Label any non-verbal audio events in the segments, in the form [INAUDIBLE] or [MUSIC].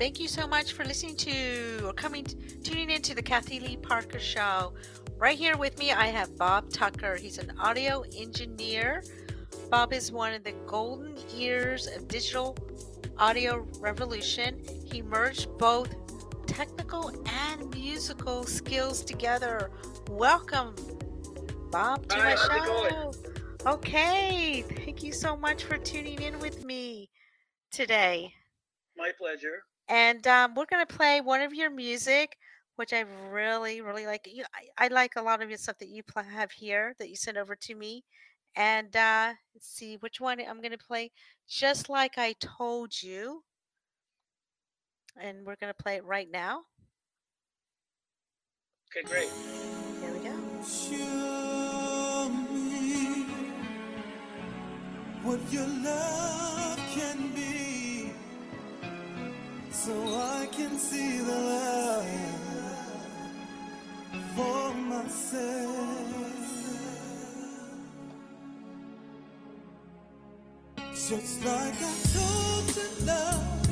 Thank you so much for listening to or coming, tuning into the Kathy Lee Parker Show. Right here with me, I have Bob Tucker. He's an audio engineer. Bob is one of the golden ears of digital audio revolution. He merged both technical and musical skills together. Welcome, Bob, to Hi, my how's it going? show. Okay, thank you so much for tuning in with me today. My pleasure. And um, we're going to play one of your music, which I really, really like. You, I, I like a lot of your stuff that you have here that you sent over to me. And uh, let's see which one I'm going to play. Just like I told you. And we're going to play it right now. Okay, great. Here we go. Show me what your love can be, so I can see the love for myself. Just like I told you, love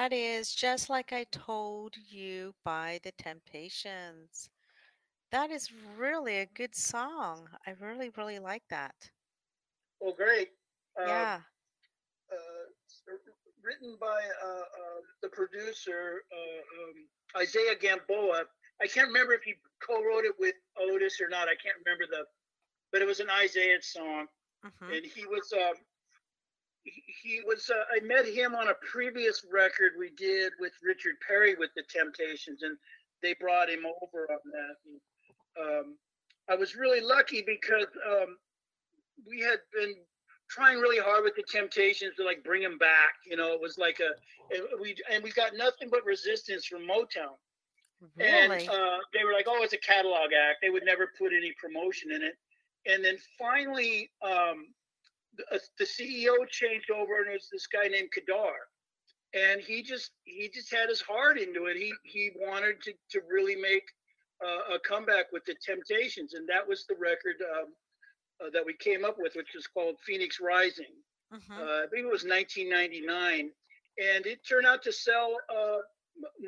That is just like I told you by the Temptations. That is really a good song. I really, really like that. Well, great. Um, Yeah. uh, s- written by uh, uh, the producer uh, um, Isaiah Gamboa. I can't remember if he co-wrote it with Otis or not. I can't remember the, but it was an Isaiah song, hmm and he was. He, was. Uh, I met him on a previous record we did with Richard Perry with the Temptations, and they brought him over on that. And, um, I was really lucky because um, we had been trying really hard with the Temptations to like bring him back. You know, it was like a and we and we got nothing but resistance from Motown. And uh, they were like, "Oh, it's a catalog act." They would never put any promotion in it. And then finally, um, uh, the CEO changed over, and it was this guy named Kedar, and he just he just had his heart into it. He he wanted to to really make uh, a comeback with the Temptations, and that was the record um, uh, that we came up with, which was called Phoenix Rising. hmm Uh, I think it was 1999, and it turned out to sell uh,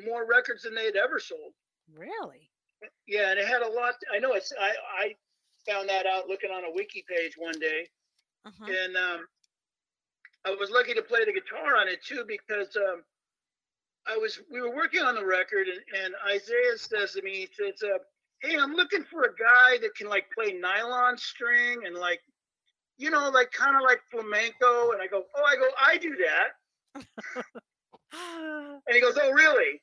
more records than they had ever sold. Really? Yeah, and it had a lot. I know it's. I I found that out looking on a wiki page one day, hmm and um, I was lucky to play the guitar on it too because um, I was. We were working on the record, and, and Isaiah says to me, he says, uh, "Hey, I'm looking for a guy that can like play nylon string and like, you know, like kind of like flamenco." And I go, "Oh, I go, I do that." [LAUGHS] And he goes, "Oh, really?"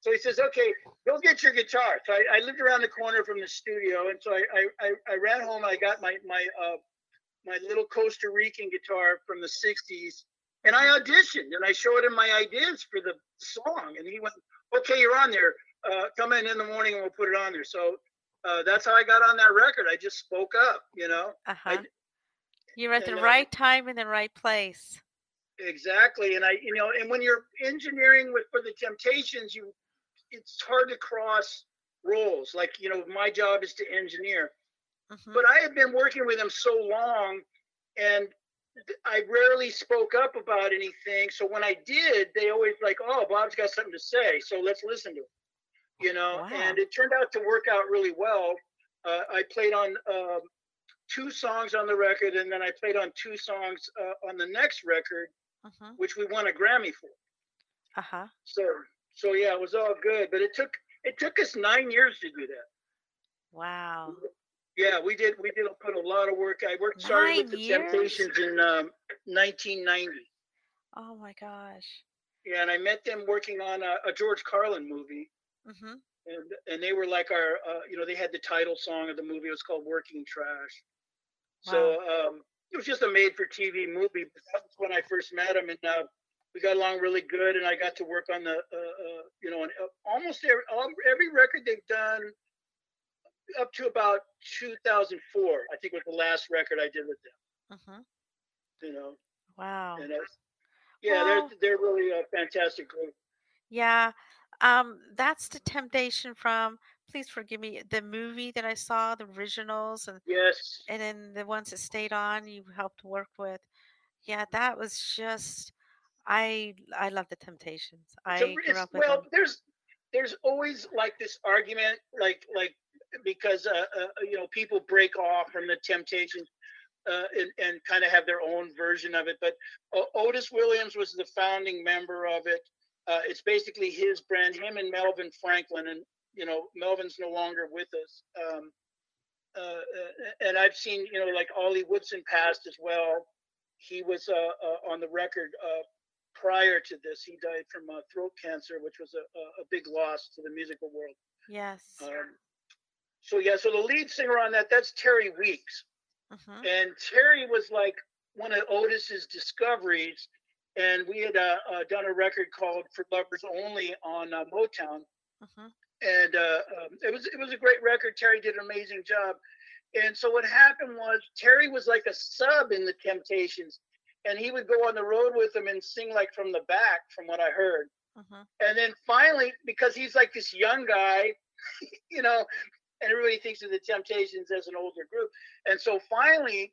So he says, "Okay, go get your guitar." So I, I lived around the corner from the studio, and so I I, I, I ran home. I got my my uh, my little Costa Rican guitar from the '60s, and I auditioned and I showed him my ideas for the song, and he went, "Okay, you're on there. Uh, come in in the morning and we'll put it on there." So uh, that's how I got on that record. I just spoke up, you know. uh-huh. d- You're at the and, uh, right time in the right place. Exactly, and I, you know, and when you're engineering with for the Temptations, you, it's hard to cross roles. Like, you know, my job is to engineer, hmm but I had been working with them so long, and I rarely spoke up about anything. So when I did, they always like, "Oh, Bob's got something to say, so let's listen to it." You know, Wow. and it turned out to work out really well. Uh, I played on um, two songs on the record, and then I played on two songs uh, on the next record hmm which we won a Grammy for. Uh-huh. So so yeah, it was all good, but it took it took us nine years to do that. Wow. Yeah, we did we did put a lot of work. I worked started with the years? Temptations in um, 1990. Oh my gosh. Yeah, and I met them working on a, a George Carlin movie, hmm and and they were like our uh, you know they had the title song of the movie. It was called Working Trash. Wow. So um, it was just a made-for-TV movie. But that was when I first met them, and uh, we got along really good. And I got to work on the, uh, uh, you know, on uh, almost every all, every record they've done up to about 2004. I think was the last record I did with them. hmm You know, Wow. and that's, yeah, Well- they're they're really a fantastic group. Yeah. Um, that's the temptation from, please forgive me, the movie that I saw, the originals and Yes, and then the ones that stayed on you helped work with. Yeah, that was just I I love the Temptations. I grew up with well, them. there's there's always like this argument, like like because uh, uh, you know people break off from the Temptations uh, and and kind of have their own version of it. But o- Otis Williams was the founding member of it. Uh, it's basically his brand, him and Melvin Franklin, and you know Melvin's no longer with us. Um, uh, uh, and I've seen you know like Ollie Woodson passed as well. He was uh, uh, on the record uh, prior to this. He died from uh, throat cancer, which was a, a, a big loss to the musical world. Yes. Um, so yeah, so the lead singer on that that's Terry Weeks, hmm and Terry was like one of Otis's discoveries, and we had uh, uh, done a record called "For Lovers Only" on uh, Motown, hmm and uh, um, it was it was a great record. Terry did an amazing job, and so what happened was Terry was like a sub in the Temptations, and he would go on the road with them and sing like from the back, from what I heard. hmm And then finally, because he's like this young guy, [LAUGHS] you know, and everybody thinks of the Temptations as an older group, and so finally,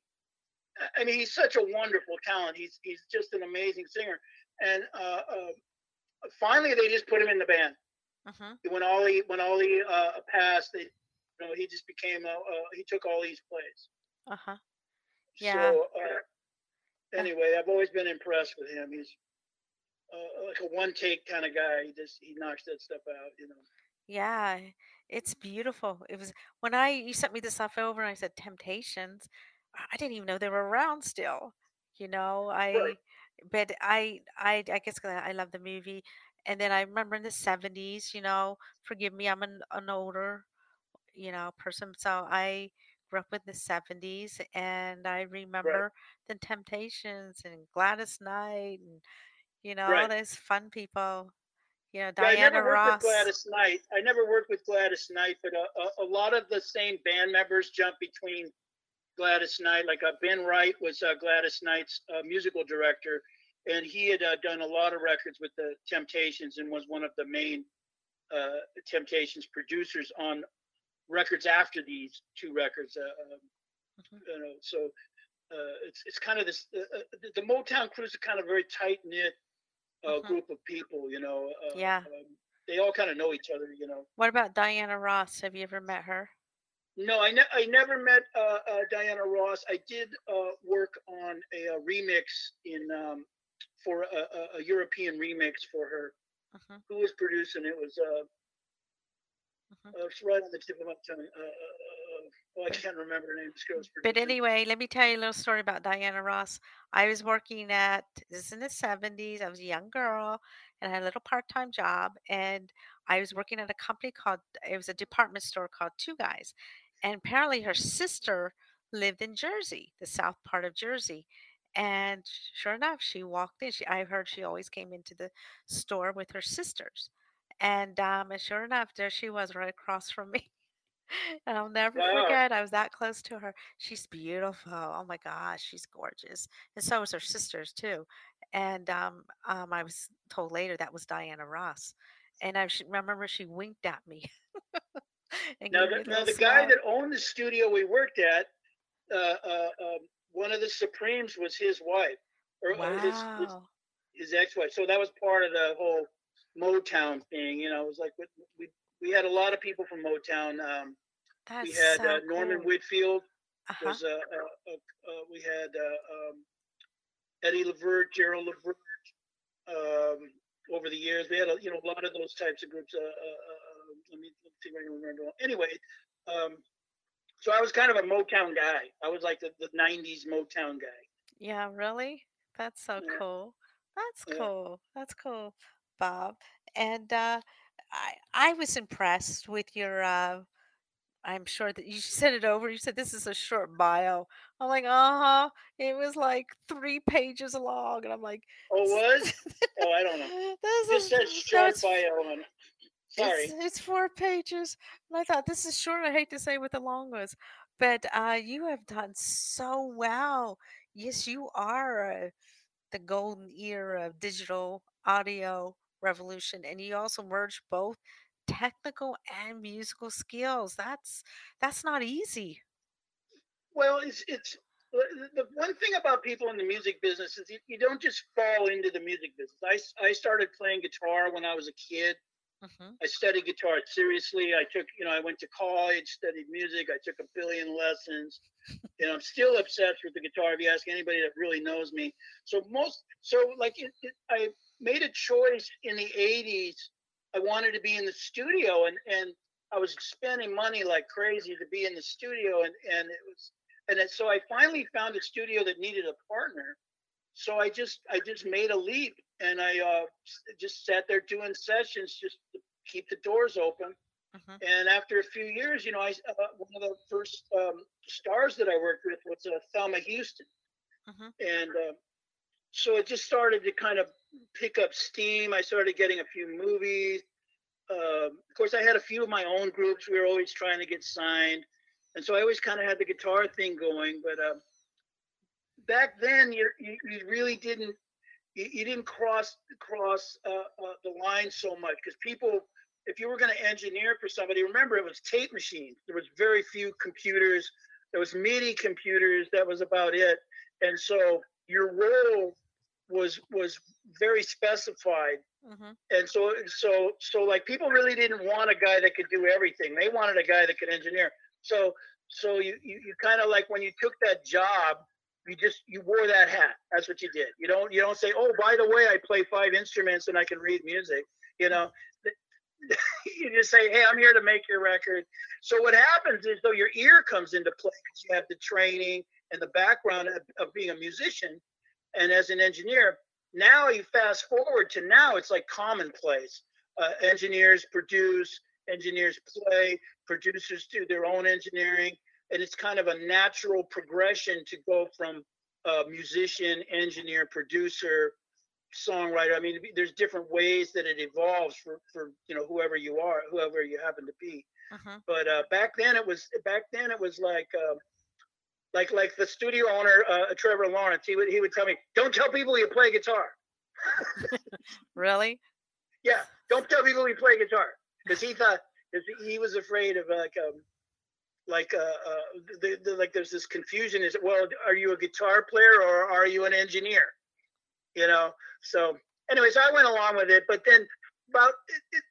I mean, he's such a wonderful talent. He's he's just an amazing singer, and uh, uh, finally they just put him in the band. hmm When Ollie when Ollie uh, passed, they, you know, he just became a, uh, he took all these plays. Uh huh. Yeah. So uh, anyway, I've always been impressed with him. He's uh, like a one take kind of guy. He just he knocks that stuff out. You know. Yeah, it's beautiful. It was when I you sent me the stuff over and I said Temptations. I didn't even know they were around still. You know, I Right. but I I I guess 'cause I love the movie. And then I remember in the 70s, you know, forgive me, I'm an, an older, you know, person. So I grew up in the 70s and I remember the Temptations and Gladys Knight and, you know, all Right. those fun people. You know, Yeah, I never Diana worked with Gladys Knight. I never worked with Gladys Knight, but a, a, a lot of the same band members jump between Gladys Knight. Like uh, Ben Wright was uh, Gladys Knight's uh, musical director, and he had uh, done a lot of records with the Temptations and was one of the main uh, Temptations producers on records after these two records. Uh, um, Mhm. you know, so uh, it's it's kind of this. Uh, uh, the, the Motown crew is kind of very tight knit uh, Mhm. group of people. You know, uh, Yeah. um, they all kind of know each other. You know. What about Diana Ross? Have you ever met her? No, I, ne- I never met uh, uh, Diana Ross. I did uh, work on a, uh remix in um, for a, a, a European remix for her. Mhm, Who was producing it? Was uh, mhm. uh, right on the tip of my tongue. Oh, I can't remember her name. This girl's But producing. anyway, let me tell you a little story about Diana Ross. I was working at this is in the 70s. I was a young girl and I had a little part-time job and I was working at a company called it was a department store called Two Guys. And apparently her sister lived in Jersey, the south part of Jersey. And sure enough, she walked in. She I heard she always came into the store with her sisters. And um and sure enough, there she was right across from me. [LAUGHS] And I'll never Wow. forget, I was that close to her. She's beautiful. Oh my gosh, she's gorgeous. And so is her sisters too. And um, um, I was told later that was Diana Ross. And I remember she winked at me [LAUGHS] Now, the, now the guy that owned the studio we worked at, uh, uh, um, one of the Supremes was his wife, or uh, his his, his ex-wife. So that was part of the whole Motown thing. You know, it was like we we, we had a lot of people from Motown. Um, we had uh, so Norman cool. Whitfield Uh-huh. was uh, uh, uh, uh, we had uh, um, Eddie Levert, Gerald Levert. Um, over the years, we had a, you know a lot of those types of groups. Uh, uh, uh, let me let me see if I can remember. Anyway, um, so I was kind of a Motown guy. I was like the, the '90s Motown guy. Yeah, really? That's so Yeah, cool. That's yeah. cool. That's cool, Bob. And uh, I I was impressed with your uh, I'm sure that you [LAUGHS] sent it over. You said this is a short bio. I'm like, uh-huh. It was like three pages long, and I'm like, Oh, "S- was? Oh, I don't know. [LAUGHS] this Just is says short it's bio it. it's Sorry. it's four pages. And I thought this is short. I hate to say what the long was, but uh, you have done so well. Yes, you are uh, the golden era of digital audio revolution, and you also merge both technical and musical skills. That's that's not easy. Well, it's it's the one thing about people in the music business is you, you don't just fall into the music business. i, I started playing guitar when I was a kid. hmm I studied guitar seriously. I took, you know, I went to college, studied music. I took a billion lessons. [LAUGHS] And I'm still obsessed with the guitar. If you ask anybody that really knows me, so most, so like, it, it, I made a choice in the '80s. I wanted to be in the studio, and and I was spending money like crazy to be in the studio, and and it was, and it, so I finally found a studio that needed a partner. So I just I just made a leap, and I uh, just sat there doing sessions just to keep the doors open. hmm And after a few years, you know, I uh, one of the first um, stars that I worked with was uh, Thelma Houston, hmm and uh, so it just started to kind of pick up steam. I started getting a few movies. Um of course, I had a few of my own groups. We were always trying to get signed, and so I always kind of had the guitar thing going. But uh, back then, you you, really didn't you, you didn't cross cross uh, uh, the line so much because people if you were going to engineer for somebody remember it was tape machines there was very few computers there was midi computers that was about it and so your role was was very specified. Hmm and so so so like people really didn't want a guy that could do everything. They wanted a guy that could engineer. So so you you, you kind of like when you took that job you just you wore that hat. That's what you did. You don't you don't say oh by the way i play five instruments and i can read music you know? [LAUGHS] You just say hey i'm here to make your record. So what happens is though your ear comes into play because you have the training and the background of, of being a musician and as an engineer now you fast forward to now it's like commonplace. Uh, engineers produce engineers play producers do their own engineering and it's kind of a natural progression to go from uh, musician engineer producer songwriter. I mean there's different ways that it evolves for for you know whoever you are whoever you happen to be. Hmm but uh, back then it was back then it was like uh, like like the studio owner uh, Trevor Lawrence he would he would tell me don't tell people you play guitar [LAUGHS] Really? yeah don't tell people you play guitar because he thought cause he was afraid of like um like uh, uh the, the, like there's this confusion is well are you a guitar player or are you an engineer you know so anyways I went along with it but then about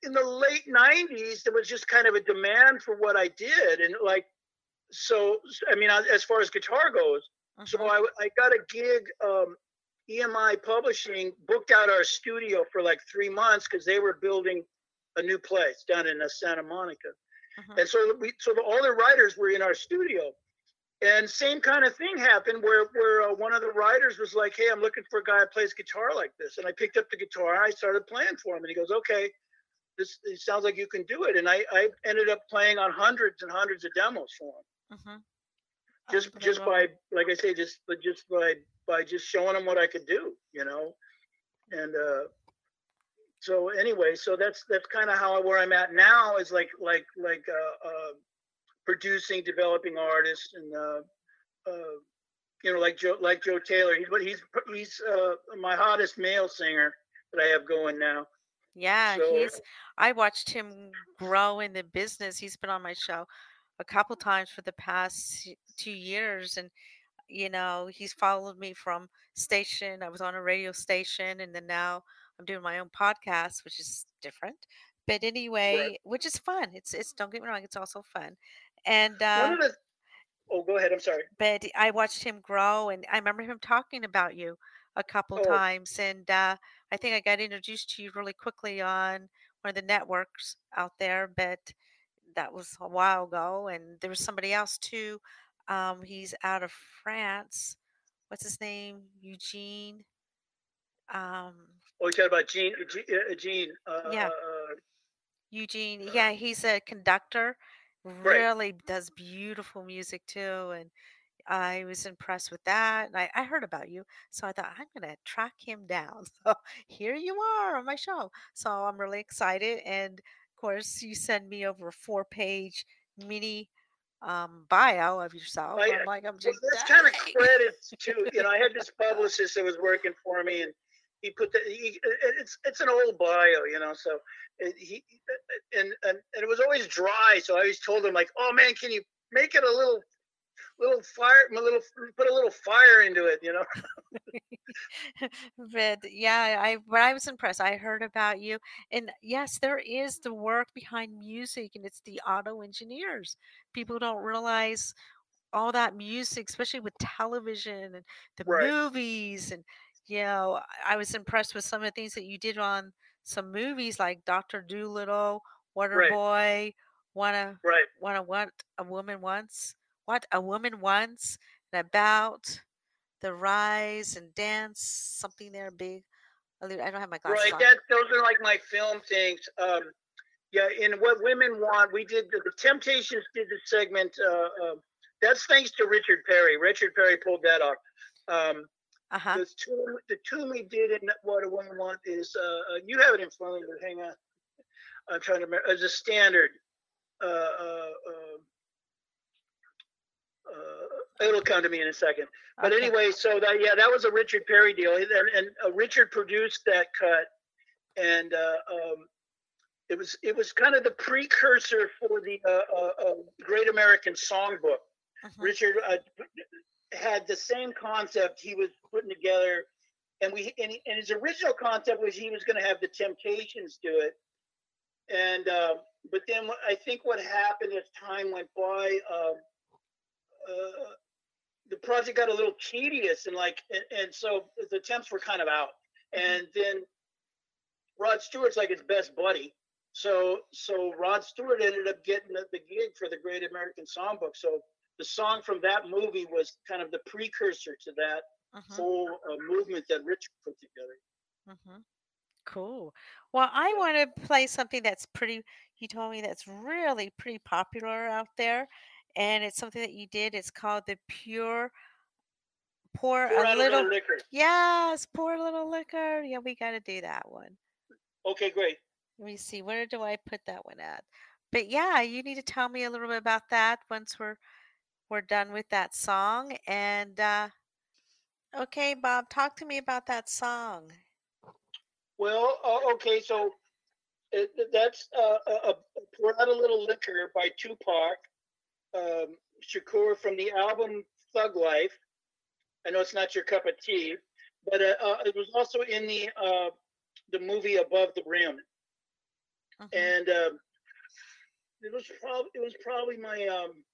in the late 90s there was just kind of a demand for what I did and like so I mean as far as guitar goes so Mhm. I, I got a gig um EMI Publishing booked out our studio for like three months because they were building a new place down in uh, Santa Monica. Mhm. and so we so the, all the writers were in our studio. And same kind of thing happened where where uh, one of the writers was like hey i'm looking for a guy who plays guitar like this. And i picked up the guitar and i started playing for him and he goes okay this it sounds like you can do it. And i i ended up playing on hundreds and hundreds of demos for him Mhm. just just by like i say just but just by by just showing them what i could do you know and uh so anyway so that's that's kind of how where i'm at now is like like like uh, uh producing developing artists and uh uh you know like joe like joe taylor he's but he's he's uh my hottest male singer that i have going now Yeah, so he's. I watched him grow in the business. He's been on my show a couple times for the past two years, and you know, he's followed me from station. I was on a radio station, and then now I'm doing my own podcast, which is different. But right anyway, which is fun. It's it's don't get me wrong, it's also fun. And uh the oh go ahead i'm sorry but I watched him grow, and I remember him talking about you a couple oh times. And uh, I think I got introduced to you really quickly on one of the networks out there, but that was a while ago. And there was somebody else too. Um, he's out of France. What's his name? Eugene. Um, oh you talking about gene gene, uh, gene uh, uh, yeah, uh, Eugene. Yeah, he's a conductor. right Really does beautiful music too, and I was impressed with that. And I, I heard about you. So I thought, I'm going to track him down. [LAUGHS] So here you are on my show. So I'm really excited. And course, you send me over a four page mini um, bio of yourself. I, I'm like, I'm well, just that's kind of [LAUGHS] credits to you know. I had this publicist that was working for me, and he put the he, it's it's an old bio, you know. So it, he and, and and it was always dry. So I always told him like, oh man, can you make it a little little fire, a little put a little fire into it, you know? [LAUGHS] but yeah, I but I was impressed. I heard about you, and yes, there is the work behind music, and it's the audio engineers. People don't realize all that music, especially with television and the Right, movies, and you know, I was impressed with some of the things that you did on some movies like Doctor Dolittle, right, Waterboy, Wanna right. Wanna What a Woman Once, What a Woman Wants and about the rise and dance, something there big. I don't have my glasses Right. on. That those are like my film things. Um, yeah, in what women want, we did the, the Temptations did the segment. Uh, uh, that's thanks to Richard Perry. Richard Perry pulled that off. Um, Uh huh. the two the two we did in what a woman want is uh, uh, you have it in front of you. Hang on, I'm trying to remember as a standard. Uh, uh, uh, uh, it'll come to me in a second. But Okay. anyway, so that yeah, that was a Richard Perry deal, and, and uh, Richard produced that cut, and uh, um, it was it was kind of the precursor for the uh, uh, uh, Great American Songbook. Mhm. Richard uh, had the same concept. He was putting together and we and, he- and his original concept was he was going to have the Temptations do it, and uh, but then I think what happened as time went by, um, uh, the project got a little tedious and like and, and so the temps were kind of out, and then Rod Stewart's like his best buddy. So so Rod Stewart ended up getting the, the gig for the Great American Songbook. So the song from that movie was kind of the precursor to that Mhm, whole uh, movement that Richard put together. mhm. Cool. Well, I want to play something that's pretty, you told me that's really pretty popular out there. And it's something that you did. It's called the Pure Pour Pour a Little. little liquor. Yes, pour a little liquor. Yeah, we got to do that one. Okay, great. Let me see. Where do I put that one at? But yeah, you need to tell me a little bit about that once we're we're done with that song. And uh, okay, Bob, talk to me about that song. Well, uh, okay, so it, that's uh, a, a pour out a little liquor by Tupac um, Shakur from the album Thug Life. I know it's not your cup of tea, but uh, uh, it was also in the uh, the movie Above the Rim, Mhm. and um, it was probably it was probably my um,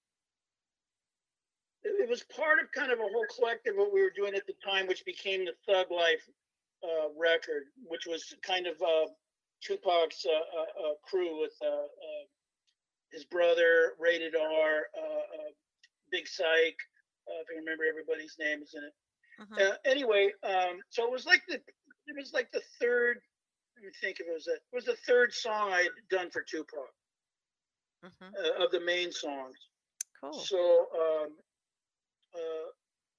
it, it was part of kind of a whole collective what we were doing at the time, which became the Thug Life uh, record, which was kind of uh, Tupac's uh, crew with uh, uh, his brother, Rated R, uh, uh, Big Syke. Uh, if I remember everybody's names in it. Mhm. Uh, anyway, um, so it was like the it was like the third. Let me think if it was a, it was the third song I had done for Tupac Mhm. uh, of the main songs. Cool. So um, uh,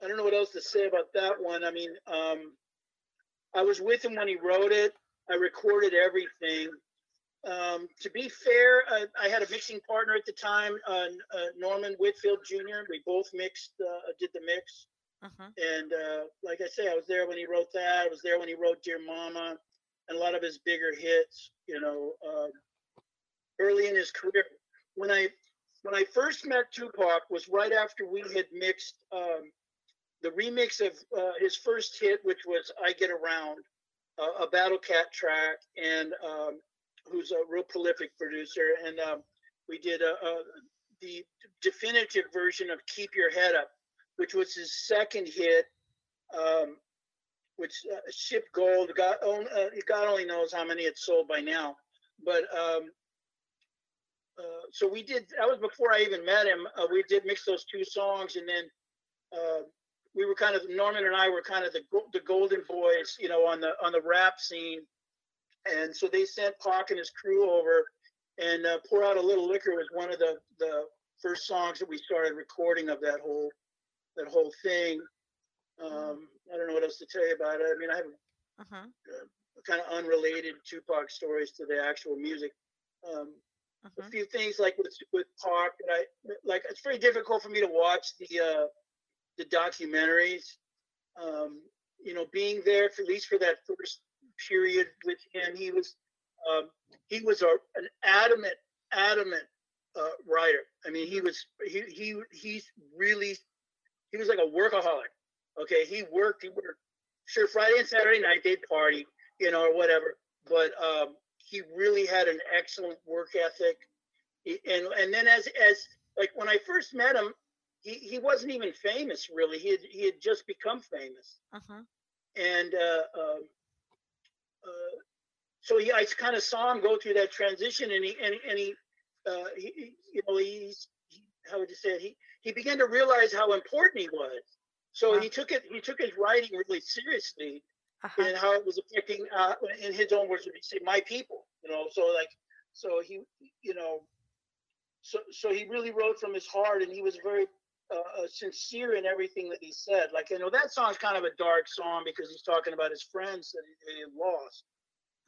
I don't know what else to say about that one. I mean, um, I was with him when he wrote it. I recorded everything. Um, to be fair, I, I had a mixing partner at the time, uh, uh, Norman Whitfield Jr. We both mixed, uh, did the mix. Mhm. And uh, like I say, I was there when he wrote that. I was there when he wrote Dear Mama and a lot of his bigger hits. You know, um, early in his career. When I when I first met Tupac was right after we had mixed um, the remix of uh, his first hit, which was "I Get Around," uh, a Battlecat track, and um, who's a real prolific producer. And um, we did a, a, the definitive version of "Keep Your Head Up," which was his second hit. Um, which uh, shipped gold. God, on- uh, God only knows how many it sold by now. But um, uh, so we did. That was before I even met him. Uh, we did mix those two songs, and then uh, we were kind of Norman and I were kind of the the golden boys, you know, on the on the rap scene. And so they sent Pac and his crew over, and uh, pour out a little liquor was one of the the first songs that we started recording of that whole that whole thing. Um, I don't know what else to tell you about it. I mean, I have Mhm. kind of unrelated Tupac stories to the actual music. Um, a Mhm. few things like with with Pac that I like. It's very difficult for me to watch the uh, the documentaries. Um, you know, being there for at least for that first period with him, he was um, he was a, an adamant adamant uh, writer. I mean, he was he he he's really he was like a workaholic. Okay, he worked. He worked. Sure, Friday and Saturday night they'd party, you know, or whatever. But um, he really had an excellent work ethic. He, and and then as as like when I first met him, he, he wasn't even famous really. He had he had just become famous. Mhm. And uh, um, uh, so he, I kind of saw him go through that transition, and he and, and he, uh, he, you know, he's he, how would you say it? He he began to realize how important he was. So Wow. he took it. He took his writing really seriously, Uh-huh. and how it was affecting, uh, in his own words, he say, my people. You know, so like, so he, you know, so so he really wrote from his heart, and he was very uh, uh, sincere in everything that he said. Like, you know, that song's kind of a dark song because he's talking about his friends that he, he lost.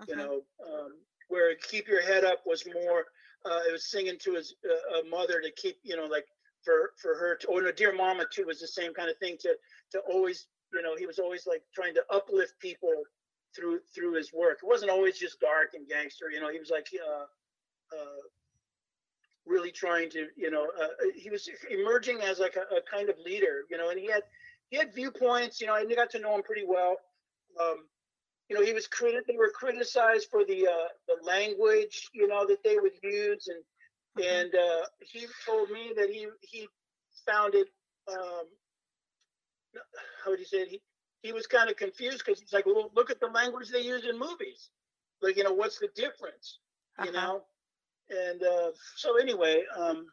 You Mhm. know, um, where "Keep Your Head Up" was more, uh, it was singing to his uh, mother to keep, you know, like for for her to, or no, "Dear Mama" too was the same kind of thing to to always, you know, he was always like trying to uplift people through through his work. It wasn't always just dark and gangster. You know, he was like. Uh, uh, really trying to you know uh, he was emerging as like a, a kind of leader you know and he had he had viewpoints you know and i got to know him pretty well um, you know, he was criti- they were criticized for the uh, the language, you know, that they would use, and Mhm. and uh, he told me that he he found it. Um, how would you say it? He he was kind of confused because he's like, well, look at the language they use in movies. Like, you know, what's the difference? You Uh-huh. know, and uh, so anyway, um,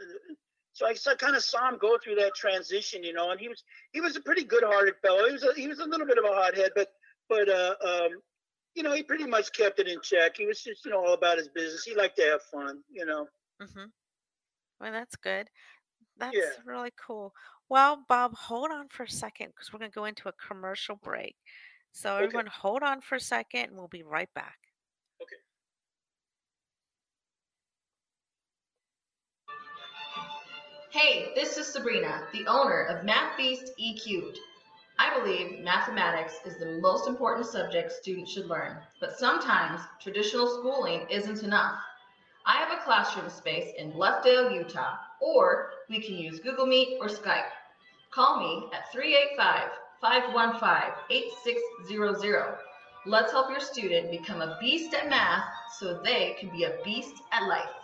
uh, so I kind of saw him go through that transition, you know, and he was he was a pretty good-hearted fellow. He was a, he was a little bit of a hothead, but but uh, um, you know, he pretty much kept it in check. He was just you know all about his business. He liked to have fun, you know. Mm-hmm. Well, that's good. That's Yeah. really cool. Well, Bob, hold on for a second because we're going to go into a commercial break. So, Okay. everyone, hold on for a second and we'll be right back. Hey, this is Sabrina, the owner of Math Beast E Cubed. I believe mathematics is the most important subject students should learn, but sometimes traditional schooling isn't enough. I have a classroom space in Bluffdale, Utah, or we can use Google Meet or Skype. Call me at 385 515 8600. Let's help your student become a beast at math so they can be a beast at life.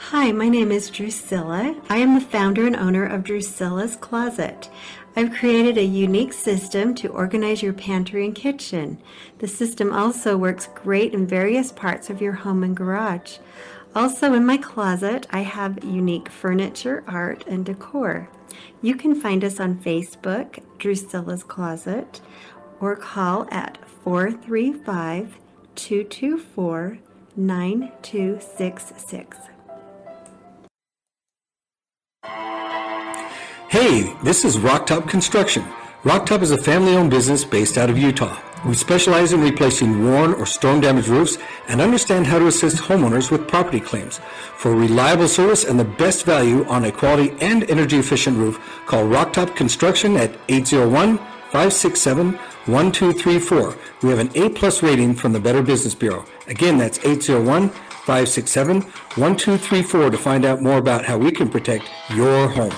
Hi, my name is Drusilla. I am the founder and owner of Drusilla's Closet. I've created a unique system to organize your pantry and kitchen. The system also works great in various parts of your home and garage. Also, in my closet, I have unique furniture, art, and decor. You can find us on Facebook, Drusilla's Closet, or call at 435 224 9266. Hey, this is Rocktop Construction. Rocktop is a family owned business based out of Utah. We specialize in replacing worn or storm damaged roofs and understand how to assist homeowners with property claims. For reliable service and the best value on a quality and energy efficient roof, call Rocktop Construction at 801 567 1234. We have an A plus rating from the Better Business Bureau. Again, that's 801 567 1234 to find out more about how we can protect your home.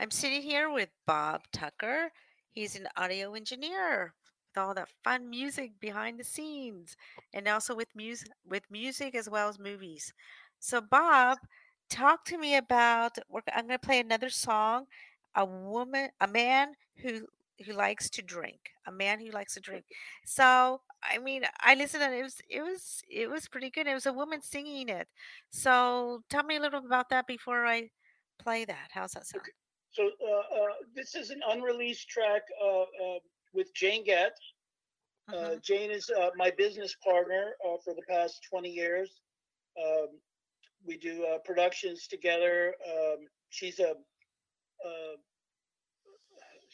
I'm sitting here with Bob Tucker. He's an audio engineer with all that fun music behind the scenes and also with with music as well as movies. So Bob, talk to me about I'm going to play another song, a woman, a man who who likes to drink, a man who likes to drink. So, I mean, I listened and it was it was it was pretty good. It was a woman singing it. So, tell me a little about that before I play that. How's that sound? So uh, uh, this is an unreleased track uh, uh, with Jane Getz. Uh, Mhm. Jane is uh, my business partner uh, for the past 20 years. Um, we do uh, productions together. Um, she's a uh,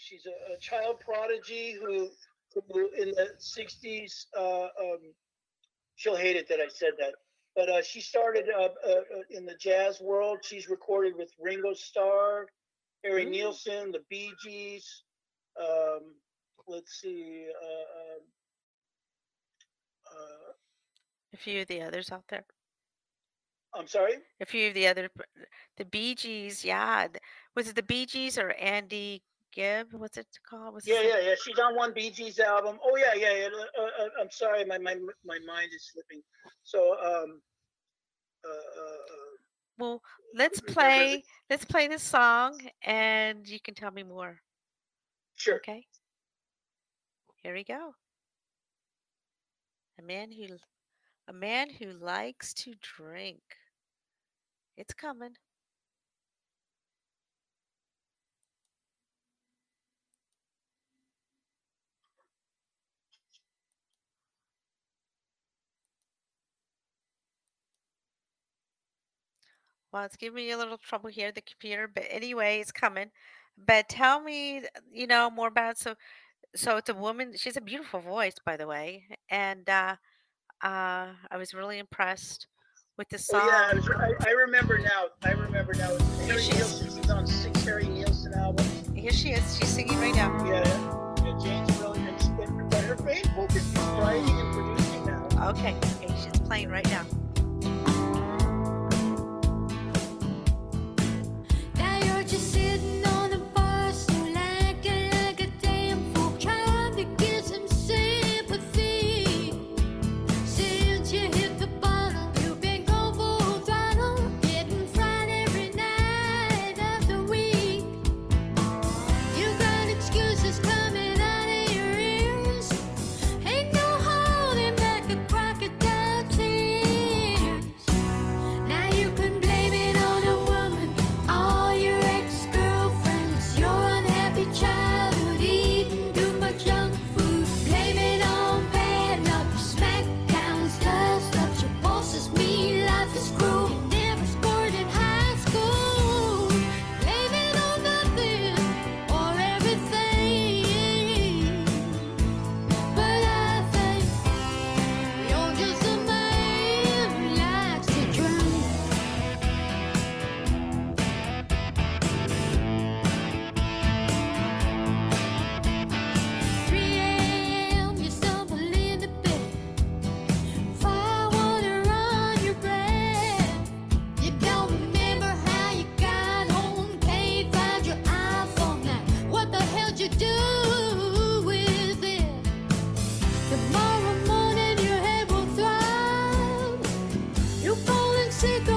she's a, a child prodigy who, who in the 60s uh, um, she'll hate it that I said that. But uh, she started uh, uh, uh, in the jazz world. She's recorded with Ringo Starr, Harry Mm. Nilsson, the Bee Gees. Um, let's see. Uh, um, uh, A few of the others out there. I'm sorry. A few of the other, the Bee Gees. Yeah, was it the Bee Gees or Andy Gibb? What's it called? What's Yeah, name? yeah, yeah. She's on one Bee Gees album. Oh yeah, yeah, yeah. Uh, uh, I'm sorry, my my my mind is slipping. So um, uh, uh, uh, Well, let's play. Let's play this song, and you can tell me more. sure. Okay. Here we go. A man who, a man who likes to drink. It's coming. Well, it's giving me a little trouble here, the computer, but anyway, it's coming. But tell me, you know, more about so so it's a woman. She's a beautiful voice, by the way, and uh, uh, I was really impressed with the Oh yeah, I, was, I, I remember now. I remember now. Here Harry she is. Nilsson. She's on six Harry Nilsson albums. Here she is. She's singing right now. Yeah, yeah. Jane's really but her focus is writing and producing now. Okay, okay, she's playing right now. see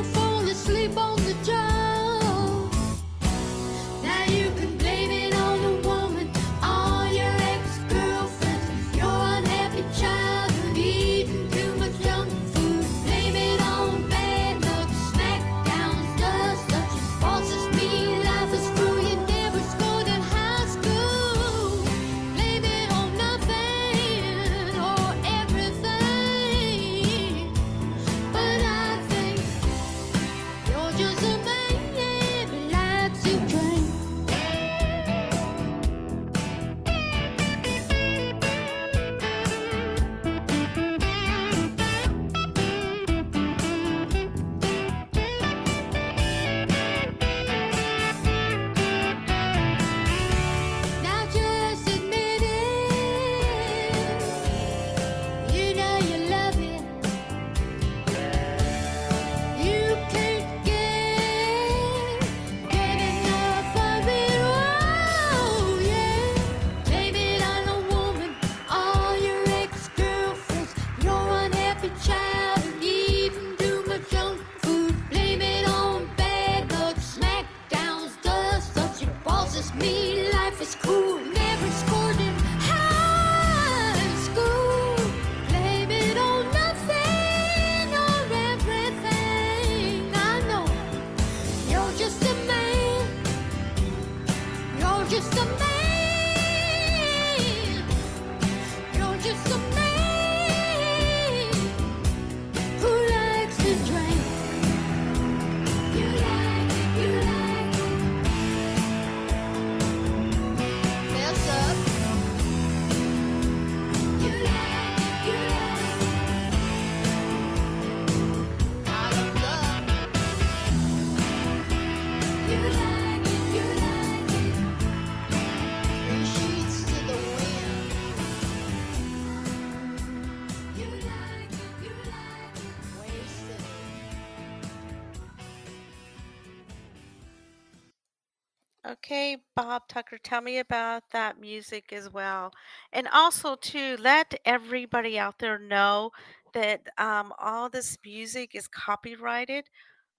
Okay, Bob Tucker, tell me about that music as well. And also to let everybody out there know that um, all this music is copyrighted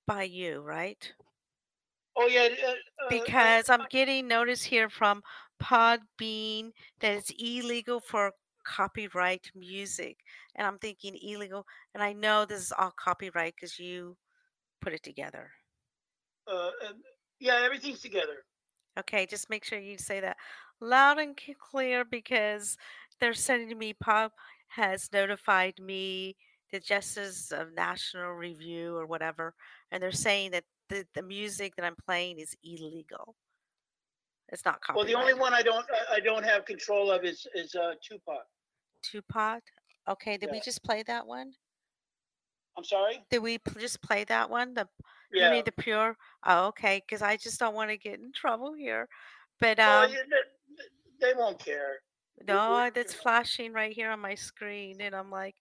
by you, right? Oh yeah, uh, uh, Because I'm getting notice here from Podbean that it's illegal for copyright music. And I'm thinking illegal, and I know this is all copyright because you put it together. uh, uh, yeah, everything's together. Okay, just make sure you say that loud and c- clear because they're sending me pop has notified me the Justice of National Review or whatever, and they're saying that the, the music that I'm playing is illegal. It's not Well, the only one I don't I- don't have control of is is uh, Tupac. Tupac. Okay, did we just play that one? I'm sorry. Did we pl- just play that one? The you Yeah. mean the pure? Oh, okay, because I just don't want to get in trouble here. But um, you- they, won't care. No, that's flashing right here on my screen, and I'm like,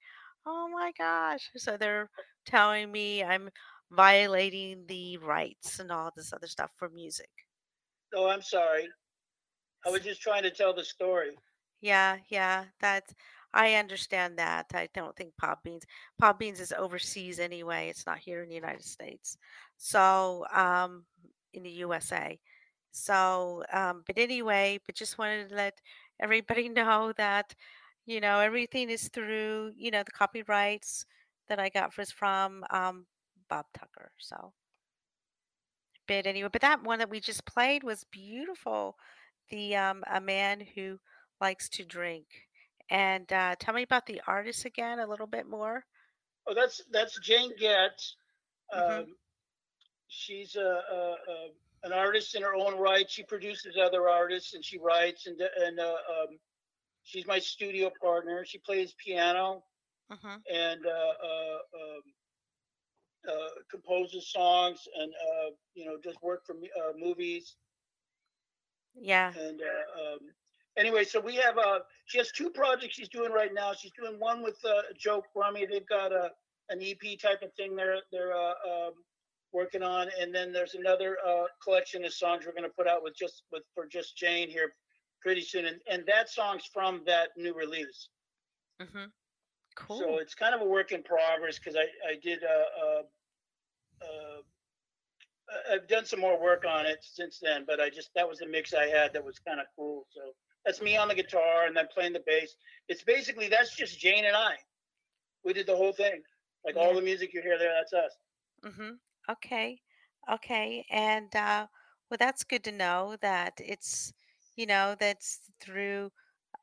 oh my gosh. So they're telling me I'm violating the rights and all this other stuff for music. Oh, I'm sorry. I was just trying to tell the story. Yeah, yeah, that's, I understand that. I don't think Podbean's, Pop Beans is overseas anyway. It's not here in the United States. So, um, in the USA. So, um, but anyway, but just wanted to let everybody [LAUGHS] know that, you know, everything is through, you know, the copyrights that I got was from um, Bob Tucker. So, but anyway, but that one that we just played was beautiful. The um, a man who likes to drink. And uh, tell me about the artist again a little bit more. Oh, that's that's Jane Getz. Mhm. Um, she's a, a, a an artist in her own right. She produces other artists and she writes and and uh, um, she's my studio partner. She plays piano hmm and uh, uh, um, uh, composes songs and uh, you know does work for uh, movies Yeah. and uh, um, anyway so we have uh she has two projects she's doing right now. She's doing one with uh, joe crummy. They've got a an ep type of thing they're they're uh, um, working on. And then there's another uh, collection of songs we're going to put out with just with for just jane here pretty soon. And, and that song's from that new release. Hmm Cool. so it's kind of a work in progress because I I did uh, uh, uh, I've done some more work on it since then, but I just that was the mix I had that was kind of cool. So that's me on the guitar and then playing the bass. It's basically that's just Jane and I. We did the whole thing, like all the music you hear there. That's us. hmm Okay. Okay. And uh, well, that's good to know that it's, you know, that's through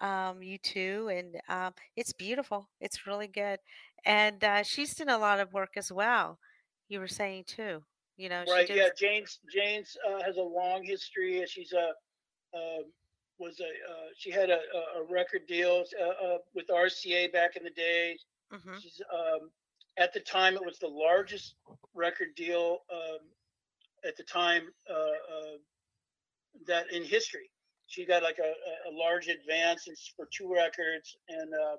um, you two, and um, it's beautiful. It's really good. And uh, she's done a lot of work as well. You were saying too. You know, she Right? did. Yeah. Jane's Jane's uh, has a long history. She's a um was a uh, she had a, a record deal uh, uh, with RCA back in the day. hmm She's um, at the time it was the largest record deal um, at the time uh, uh, that in history. She got like a, a- large advance and for two records, and uh,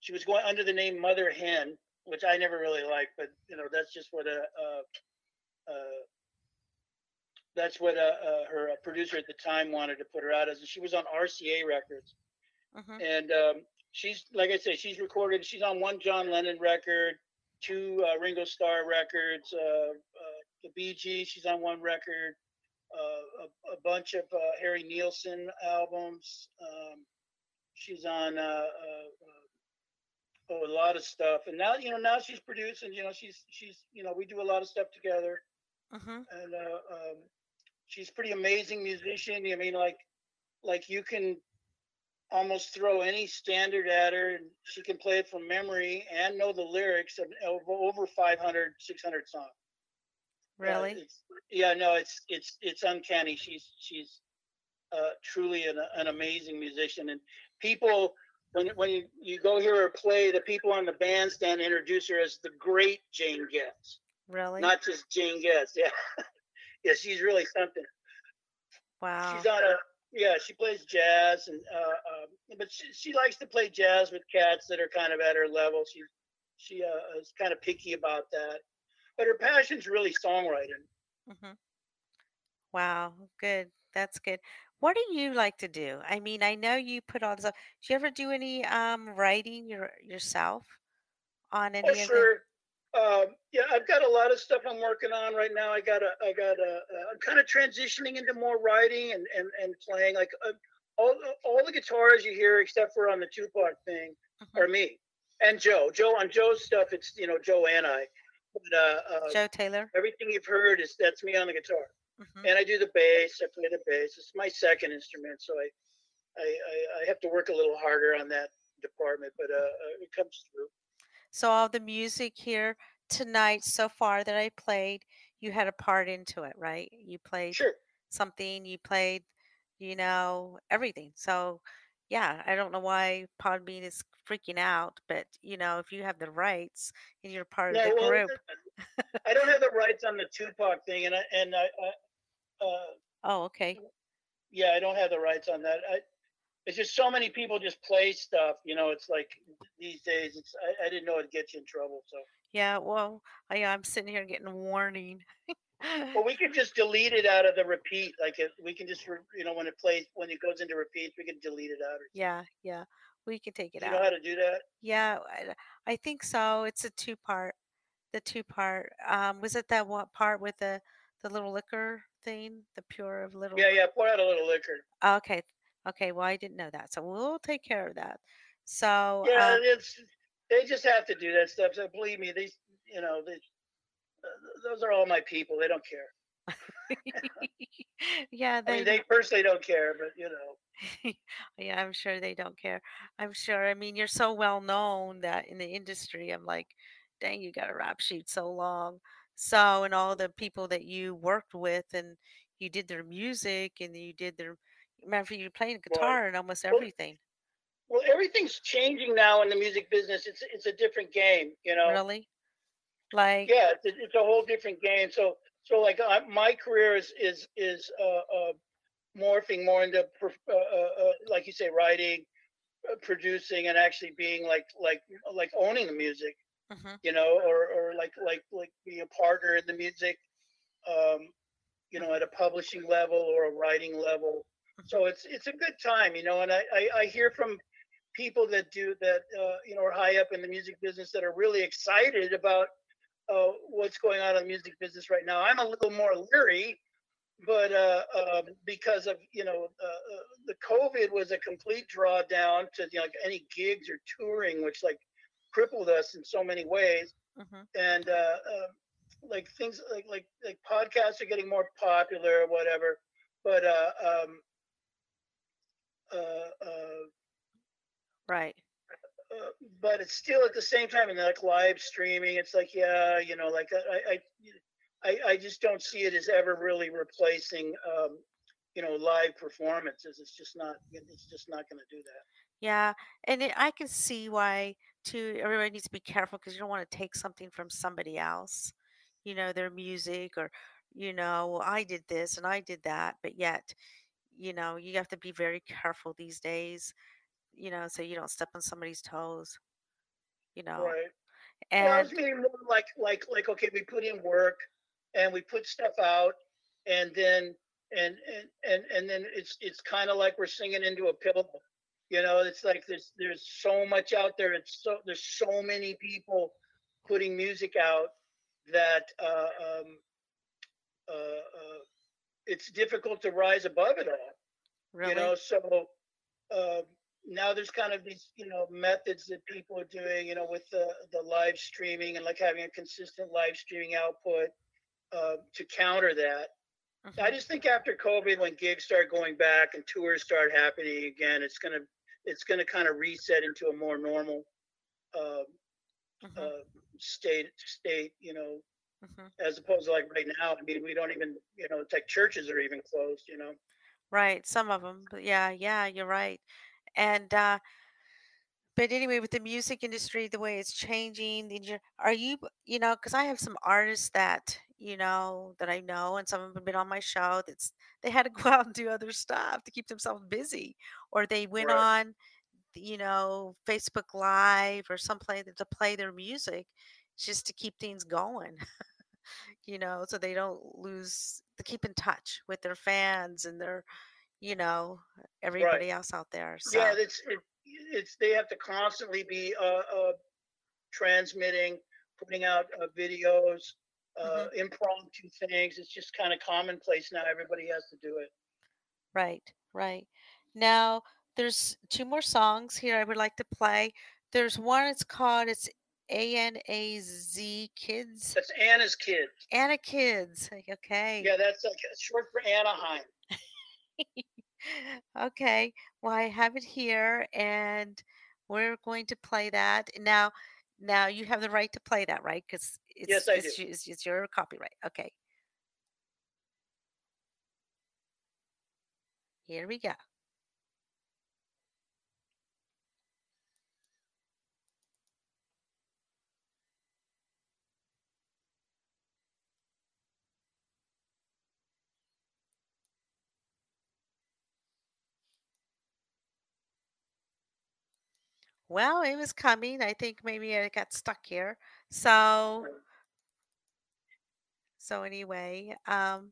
she was going under the name Mother Hen, which I never really liked, but you know that's just what a. That's what uh, uh, her uh, producer at the time wanted to put her out as. And she was on RCA Records hmm and um, she's like I said, she's recorded. She's on one John Lennon record, two uh, Ringo Starr records, uh, uh, the Bee Gees. She's on one record, uh, a, a bunch of uh, Harry Nilsson albums. Um, she's on uh, uh, uh, oh a lot of stuff. And now you know now she's producing. You know she's she's you know we do a lot of stuff together, hmm and uh, um, she's pretty amazing musician. I mean like like you can almost throw any standard at her and she can play it from memory and know the lyrics of, over 500 600 songs Really? it's, yeah no it's it's it's uncanny she's she's uh, truly an, an amazing musician and people when when you, you go hear her play the people on the bandstand introduce her as the great jane getz Really? not just jane getz yeah [LAUGHS] yeah she's really something Wow. she's on a yeah she plays jazz and uh, um, but she, she likes to play jazz with cats that are kind of at her level she she uh, is kind of picky about that but her passion's really songwriting Mm-hmm. Wow. Good. That's good. What do you like to do? I mean, I know you put all this up. Do you ever do any um writing your yourself on Oh, any the? sure. Um, yeah, I've got a lot of stuff I'm working on right now. I got a, I got a, uh, I'm kind of transitioning into more writing and and and playing. Like uh, all all the guitars you hear, except for on the two part thing, Mhm. are me and Joe. Joe on Joe's stuff, it's you know Joe and I. But uh, uh, Joe Taylor? everything you've heard is that's me on the guitar, hmm and I do the bass. I play the bass. It's my second instrument, so I I I, I have to work a little harder on that department, but uh, uh it comes through. So all the music here tonight so far that I played, you had a part into it, right? You played Sure. something, you played, you know, everything. So yeah, I don't know why Podbean is freaking out, but you know, if you have the rights and you're part of the well, group, I don't have the rights on the Tupac thing, and I and I, I uh, oh, okay. yeah, I don't have the rights on that. I, it's just so many people just play stuff. You know, it's like these days. It's I, I didn't know it'd get you in trouble. So, Yeah, well, I, I'm sitting here getting a warning. well, we [LAUGHS] could just delete it out of the repeat. Like it, we can just, re- you know, when it plays, when it goes into repeats, we can delete it out. Or Yeah, yeah, we can take it do you know out. how to do that? Yeah, I, I think so. It's a two part. The two part. Um, was it that one part with the the little liquor thing? The pure of little. Yeah, yeah. Pour out a little liquor. Okay. Okay. Well, I didn't know that, so we'll take care of that. So, Yeah, um, it's they just have to do that stuff. So believe me, these, you know, they, uh, those are all my people. They don't care. [LAUGHS] yeah, I they. mean, they personally don't care, but you know. [LAUGHS] yeah, I'm sure they don't care. I'm sure. I mean, you're so well known that in the industry, I'm like, dang, you got a rap sheet so long. So, and all the people that you worked with and you did their music and you did their, remember you playing guitar and almost everything. Well, everything's changing now in the music business. It's it's a different game, you know. Really? Like, Yeah, it's a, it's a whole different game. So so like I, my career is is is uh, uh, morphing more into uh, uh, uh, like you say, writing, uh, producing, and actually being like like like owning the music, hmm you know, or or like like like being a partner in the music, um, you know, at a publishing level or a writing level. So it's it's a good time, you know, and I I, I hear from people that do that uh, you know are high up in the music business that are really excited about uh, what's going on in the music business right now. I'm a little more leery, but uh, um, because of you know uh, uh, the COVID was a complete drawdown to you know, like any gigs or touring, which like crippled us in so many ways. hmm And uh, uh, like things like like like podcasts are getting more popular or whatever, but uh, um, Right. uh, but it's still at the same time and like live streaming it's like yeah you know like i i i, I just don't see it as ever really replacing um you know live performances it's just not it's just not going to do that Yeah, and it, I can see why too. Everybody needs to be careful because you don't want to take something from somebody else, you know, their music or, you know, I did this and I did that, but yet, you know, you have to be very careful these days, you know, so you don't step on somebody's toes, you know. right well i was And more like like like okay we put in work and we put stuff out and then and and and, and then it's it's kind of like we're singing into a pillow you know it's like there's there's so much out there it's so there's so many people putting music out that uh, um, uh, uh, it's difficult to rise above it all really, you know? So uh, now there's kind of these you know methods that people are doing you know with the the live streaming and like having a consistent live streaming output uh, to counter that. Mhm, i just think after covid when gigs start going back and tours start happening again it's gonna it's gonna kind of reset into a more normal uh, uh, state state you know mhm. as opposed to like right now i mean we don't even you know it's like churches are even closed you know Right, some of them, but yeah, yeah, you're right. And uh But anyway, with the music industry, the way it's changing, the are you, you know, because I have some artists that, you know, that I know, and some of them have been on my show. That's they had to go [LAUGHS] out and do other stuff to keep themselves busy, or they went right on, you know, Facebook Live or someplace to play their music, just to keep things going. [LAUGHS] you know, so they don't lose to keep in touch with their fans and their, you know, everybody else out there. So Yeah, it's it, it's they have to constantly be uh, uh, transmitting, putting out uh, videos, uh, impromptu things. It's just kind of commonplace now. Everybody has to do it. right, right. Now there's two more songs here I would like to play. There's one it's called it's A N A Z Kids. That's Anna's kids. Anna Kids. Okay. Yeah, that's like short for Anaheim. [LAUGHS] Okay. Well, I have it here and we're going to play that. Now, now you have the right to play that, right? Because it's Yes, I it's, do. it's it's your copyright. Okay. Here we go. Well, it was coming. I think maybe I got stuck here. So, so anyway, um,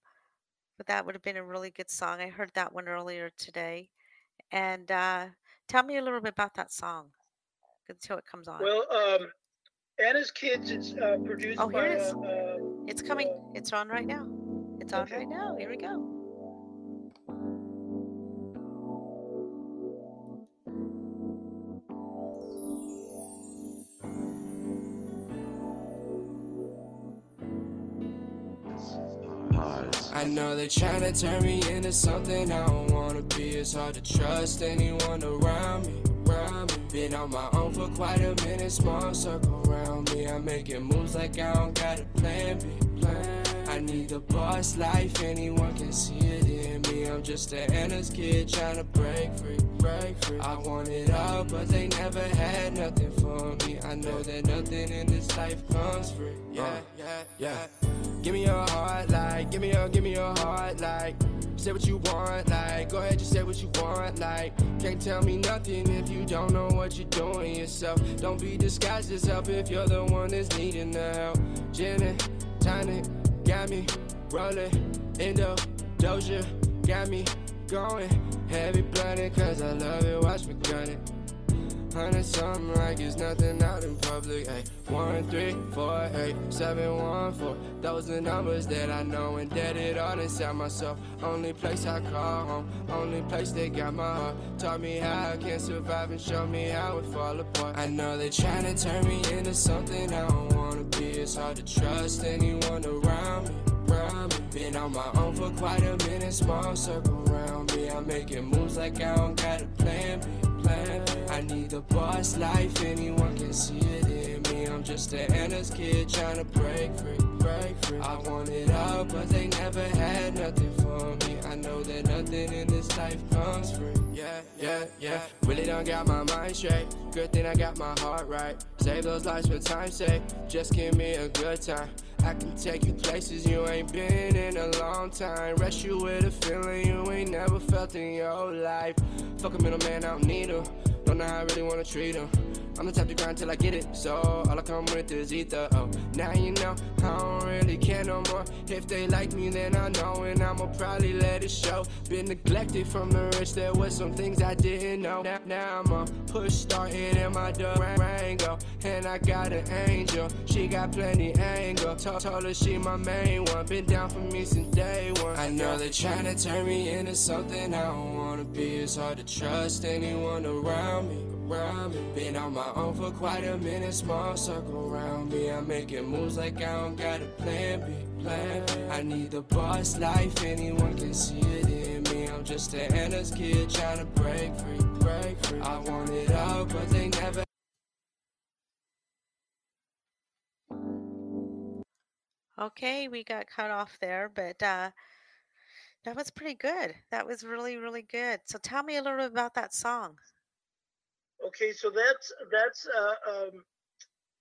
but that would have been a really good song. I heard that one earlier today. And uh, tell me a little bit about that song until it comes on. Well, um, Anna's kids. It's uh, produced Oh, here by. it is. Uh, uh, It's coming. It's on right now. It's on Okay. right now. Here we go. I know they're trying to turn me into something I don't wanna be. It's hard to trust anyone around me. Around me. Been on my own for quite a minute, small circle around me. I'm making moves like I don't got a plan B. Plan. I need a boss life, anyone can see it in me. I'm just an Anna's kid trying to break free, break free. I want it all, but they never had nothing for me. I know that nothing in this life comes free. Yeah, uh, yeah, yeah. Give me your heart, like, give me your, give me your heart, like. Say what you want, like, go ahead, just say what you want, like. Can't tell me nothing if you don't know what you're doing yourself. Don't be disguised as help if you're the one that's needing the help. Jenny, tonic, got me rolling. Indo, Doja, got me going. Heavy blooded, cause I love it, watch me gun it. Hundred something like it's nothing out in public. Ay, one, three, four, eight, seven, one, four. Those are numbers that I know and that it all inside myself. Only place I call home, only place that got my heart. Taught me how I can survive and show me how it fall apart. I know they're trying to turn me into something I don't wanna be. It's hard to trust anyone around me. Around me. Been on my own for quite a minute, small circle around me. I'm making moves like I don't got a plan B plan. I need a boss life, anyone can see it in me. I'm just an Anna's kid trying to break free, I want it all, but they never had nothing for me. I know that nothing in this life comes free. Yeah, yeah, yeah. Really don't got my mind straight. Good thing I got my heart right. Save those lives for time's sake. Just give me a good time. I can take you places you ain't been in a long time. Rest you with a feeling you ain't never felt in your life. Fuck a middleman, I don't need him. Don't know how I really wanna treat him. I'm the type to grind till I get it. So all I come with is ether. Oh, now you know I don't really care no more. If they like me, then I know, and I'ma probably let it show. Been neglected from the rich, there was some things I didn't know. Now, now I'm a push starting in my Durango, and I got an angel. She got plenty anger. Told, told her she my main one. Been down for me since day one. I know they're trying to turn me into something I don't wanna be. It's hard to trust anyone around me. Around me. Been on my own for quite a minute, small circle around me. I'm making moves like I don't got a plan B. Plan B. I need a boss life, anyone can see it in me. I'm just an Anna's kid trying to break free, break free. I want it all, but they never Okay, we got cut off there, but uh, that was pretty good. That was really, really good. So tell me a little bit about that song. Okay, so that's that's uh, um,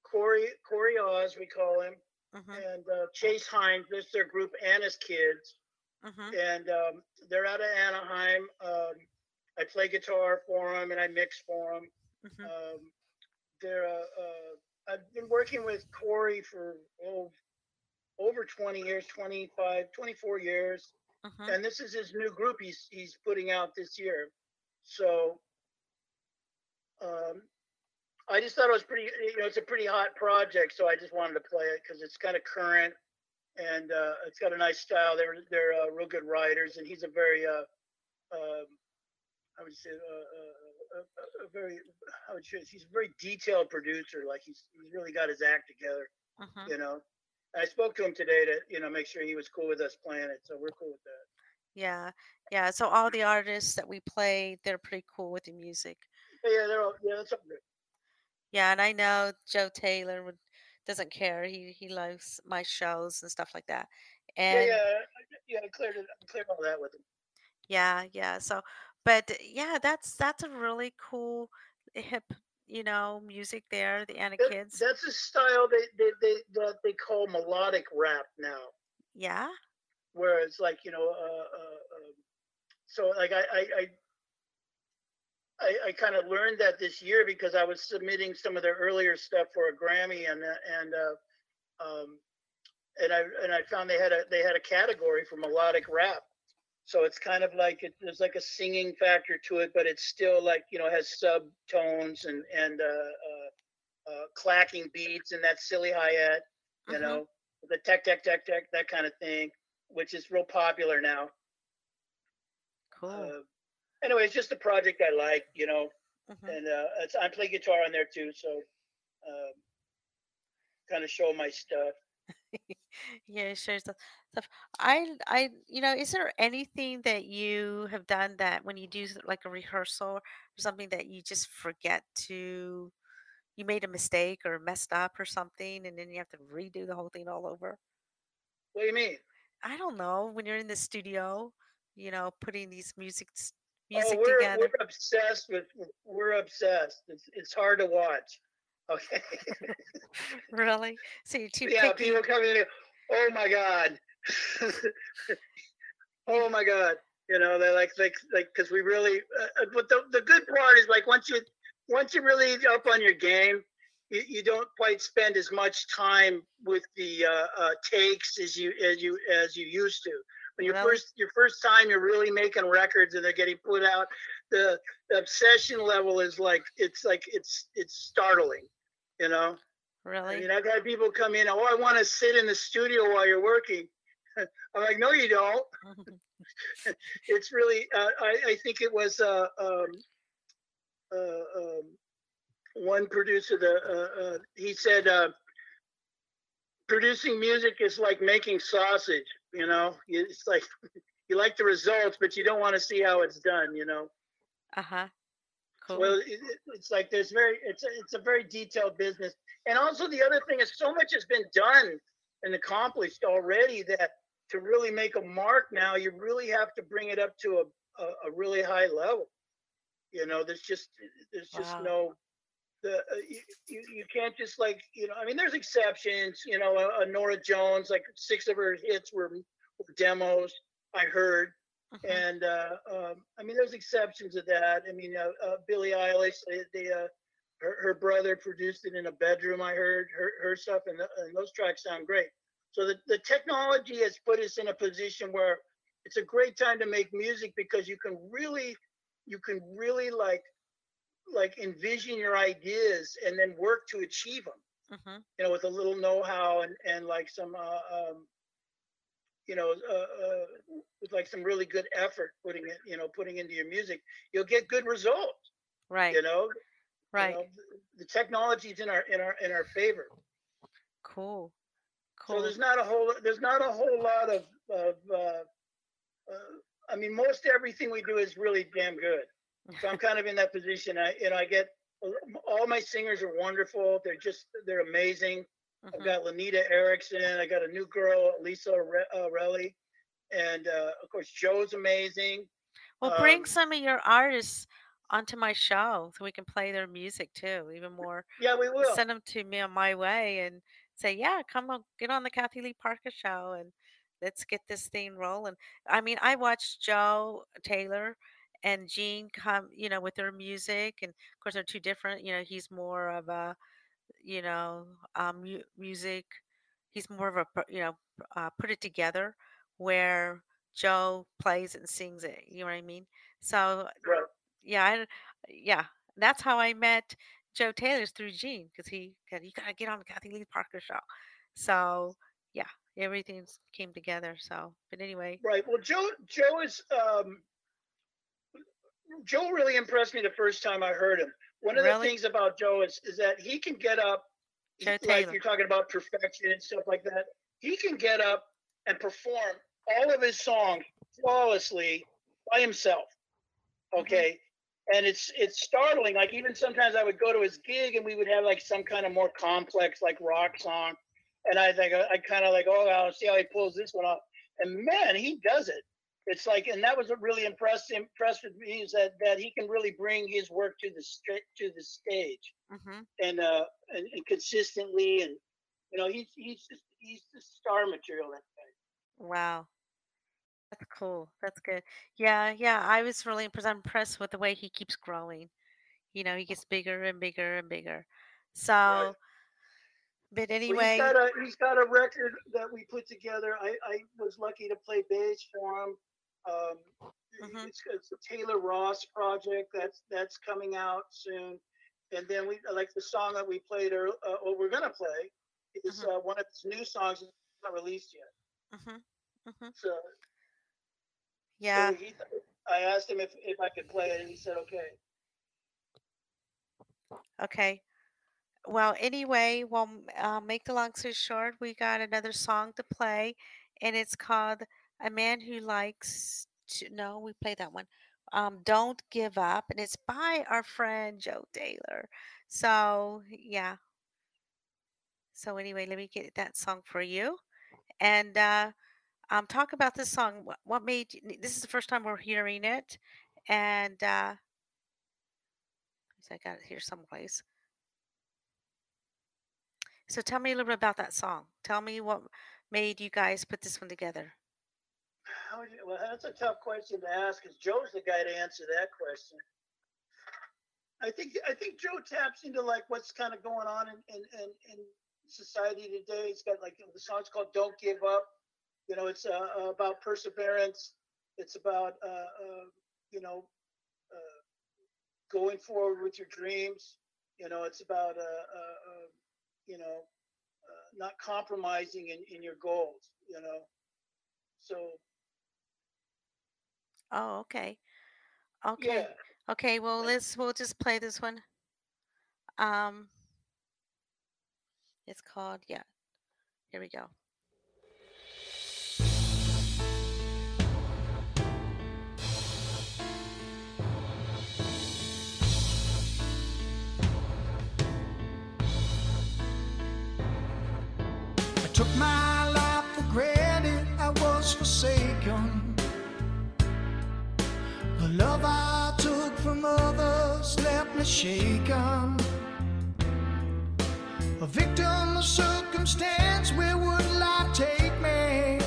Corey Corey Oz, we call him, hmm and uh, Chase Hines. This is their group, Anna's Kids, hmm and um, they're out of Anaheim. Um, I play guitar for them and I mix for them. hmm Um, they're uh, uh, I've been working with Corey for oh over 20 years, 25, 24 years, hmm and this is his new group he's he's putting out this year. So um, I just thought it was pretty. You know, it's a pretty hot project, so I just wanted to play it because it's kind of current and uh, it's got a nice style. They're they're uh, real good writers, and he's a very uh, um, I would say uh, uh, a, a very I would say he's a very detailed producer. Like he's he's really got his act together. hmm You know. I spoke to him today to you know make sure he was cool with us playing it, so we're cool with that. Yeah, yeah. So all the artists that we play, they're pretty cool with the music. Yeah, yeah, they're all yeah, that's all good. Yeah, and I know Joe Taylor would doesn't care. He he loves my shows and stuff like that. Yeah, And yeah, I- yeah. I cleared it. I cleared all that with him. yeah, yeah. So, but yeah, that's that's a really cool hip, you know, music there. The Anna That, Kids. that's a style they, they they that they call melodic rap now. Yeah. where it's like you know uh, uh, um, so like i i i, I, I kind of learned that this year because i was submitting some of their earlier stuff for a grammy and uh, and uh, um, and i and i found they had a they had a category for melodic rap so it's kind of like it, there's like a singing factor to it but it's still like you know has subtones and and uh, uh, uh, clacking beats and that silly hi-hat you hmm know the tech tech tech tech that kind of thing which is real popular now. Cool. Uh, anyway, it's just a project I like, you know, hmm and uh, it's, I play guitar on there too, so um, kind of show my stuff. [LAUGHS] Yeah, sure stuff. Stuff. I I you know, is there anything that you have done that when you do like a rehearsal or something that you just forget to you made a mistake or messed up or something and then you have to redo the whole thing all over? What do you mean? I don't know, when you're in the studio, you know, putting these music Oh, music we're together. we're obsessed with we're obsessed. It's it's hard to watch. Okay. [LAUGHS] Really? So you're too yeah, picky. people come in. Oh my god. [LAUGHS] oh my god. You know, they're like like like because we really. Uh, uh, but the the good part is like once you once you're really up on your game, you, you don't quite spend as much time with the uh, uh, takes as you as you as you used to. When you Really? first your first time you're really making records and they're getting put out, the, the obsession level is like it's like it's it's startling, you know. Really? I mean, I've had people come in. Oh, I want to sit in the studio while you're working. [LAUGHS] I'm like, no, you don't. [LAUGHS] It's really. Uh, I I think it was uh, um, uh, um, one producer. The uh, uh, he said uh, producing music is like making sausage. You know, it's like [LAUGHS] you like the results, but you don't want to see how it's done. You know. Uh-huh. Cool. Well, it, it- it's like there's very it's a, it's a very detailed business, and also the other thing is so much has been done and accomplished already that to really make a mark now, you really have to bring it up to a a, a really high level. You know, there's just there's just Wow. no the uh, you, you you can't just like you know I mean there's exceptions. You know, uh, uh, Norah Jones like six of her hits were, were demos. I heard Mhm. and uh, um, I mean, there's exceptions to that. I mean, uh, uh, Billie Eilish, they, they uh, her, her brother produced it in a bedroom. I heard her, her stuff, and, th- and those tracks sound great. So the, the technology has put us in a position where it's a great time to make music because you can really, you can really like, like envision your ideas and then work to achieve them. Mhm. You know, with a little know-how and and like some uh, um, you know, uh, uh, with like some really good effort putting it, you know, putting into your music, you'll get good results. Right. You know, You Right. know, th- the technology is in our in our in our favor. Cool. Cool. So there's not a whole there's not a whole lot of of. Uh, uh, I mean, most everything we do is really damn good. So I'm kind of in that position. I you know I get all my singers are wonderful. They're just they're amazing. I've Mhm. got Lanita Erickson. I got a new girl, Lisa Re- uh, and uh, of course Joe's amazing. Well, bring Um, some of your artists onto my show so we can play their music too, even more. yeah, we will. Send them to me on my way and say, yeah, come on, get on the Kathy Lee Parker show and let's get this thing rolling. I mean, I watched Joe Taylor and Gene come, you know, with their music, and of course they're two different. You know, he's more of a, you know, um, mu- music. He's more of a, pro- you know, uh, put it together where Joe plays and sings it. You know what I mean? So Right. yeah, I, yeah, that's how I met Joe Taylor's through Gene because he got you gotta get on the Kathy Lee Parker show. So yeah, everything came together. So, but anyway, Right. Well, Joe Joe is um, Joe really impressed me the first time I heard him. One of the things about Joe is is that he can get up, Joe like Taylor. you're talking about perfection and stuff like that. He can get up and perform all of his songs flawlessly by himself. Mm-hmm. Okay. And it's it's startling. Like even sometimes I would go to his gig and we would have like some kind of more complex like rock song, and I think I kind of like, oh, I'll see how he pulls this one off. And man, he does it. It's like, and that was what really impressed impressed with me is that that he can really bring his work to the to the stage hmm and uh and, and consistently and you know he's he's just he's just star material. That guy. Wow. That's cool. That's good. Yeah, yeah. I was really impressed. I'm impressed with the way he keeps growing. You know, he gets bigger and bigger and bigger. So, but anyway, he's got a he's got a record that we put together. I, I was lucky to play bass for him. Um, Mhm. it's, it's a Taylor Ross project that's that's coming out soon. And then we like the song that we played or uh, what we're gonna play is Mhm. uh, one of his new songs that's not released yet. hmm hmm So, yeah. so he, I asked him if, if I could play it, and he said okay. Okay. Well, anyway, well, m- uh, make the long story short, we got another song to play, and it's called "A Man Who Likes to." No, we play that one. Um, "Don't Give Up," and it's by our friend Joe Taylor. So yeah. So anyway, let me get that song for you, and uh, um, talk about this song. What, what made you, this is the first time we're hearing it, and uh, I got it here someplace. So tell me a little bit about that song. Tell me what made you guys put this one together. How would you, well, that's a tough question to ask because Joe's the guy to answer that question. I think I think Joe taps into like what's kind of going on in, in, in, in society today. He's got like the song's called "Don't Give Up." You know, it's uh, about perseverance. It's about uh, uh, you know uh, going forward with your dreams. You know, it's about uh, uh, uh, you know uh, not compromising in, in your goals. You know, so Oh, okay. Okay. yeah. Okay, well let's we'll just play this one. Um it's called yeah. Here we go. I took my love I took from others left me shaken. A victim of circumstance, where would life take me?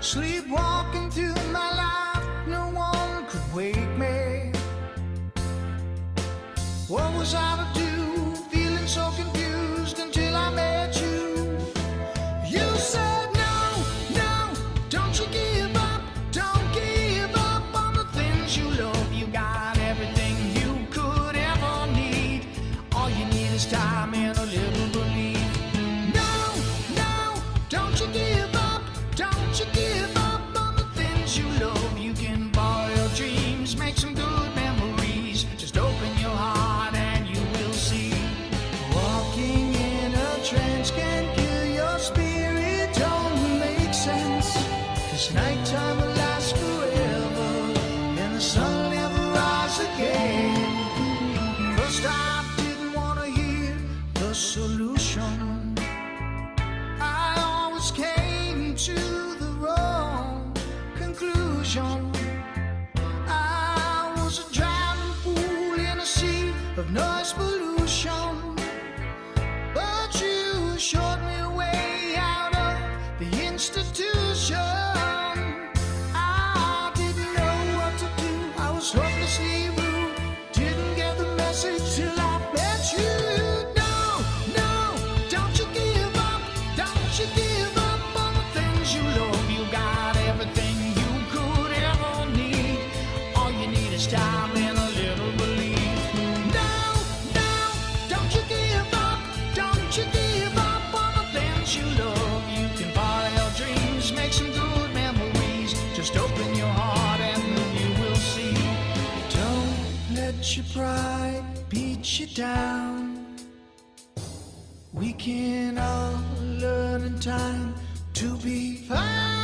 Sleepwalking through my life, no one could wake me. What was I to do? Your pride beat you down. We can all learn in time to be fine.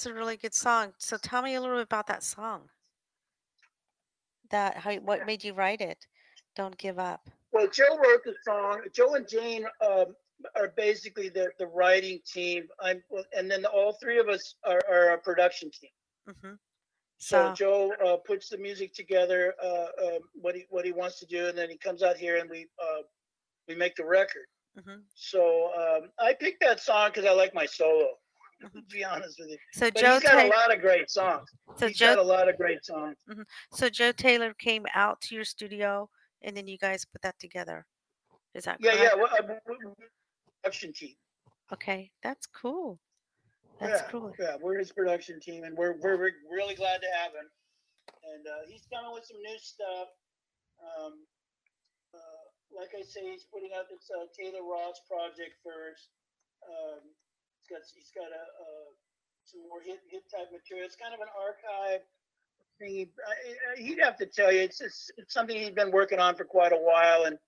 Is a really good song. So tell me a little bit about that song. That how what made you write it? Don't give up. Well, Joe wrote the song. Joe and Jane um, are basically the, the writing team. I'm, and then all three of us are, are a production team. hmm So So Joe uh, puts the music together, uh, um, what he what he wants to do, and then he comes out here and we uh, we make the record. mhm. So um, I picked that song because I like my solo. [LAUGHS] To be honest with you, so but Joe he's got a lot of great songs. so he's got a lot of great songs. so Joe Taylor came out to your studio and then you guys put that together. Is that Yeah, correct? yeah. Well, uh, production team. Okay, that's cool. That's yeah, cool. yeah. We're his production team, and we're we're, we're really glad to have him. And uh, he's coming with some new stuff. Um, uh, like I say, he's putting out this uh, Taylor Ross project first. Um, got he's got a, uh some more hit hit type material. It's kind of an archive thing. He'd have to tell you, it's, it's it's something he's been working on for quite a while, and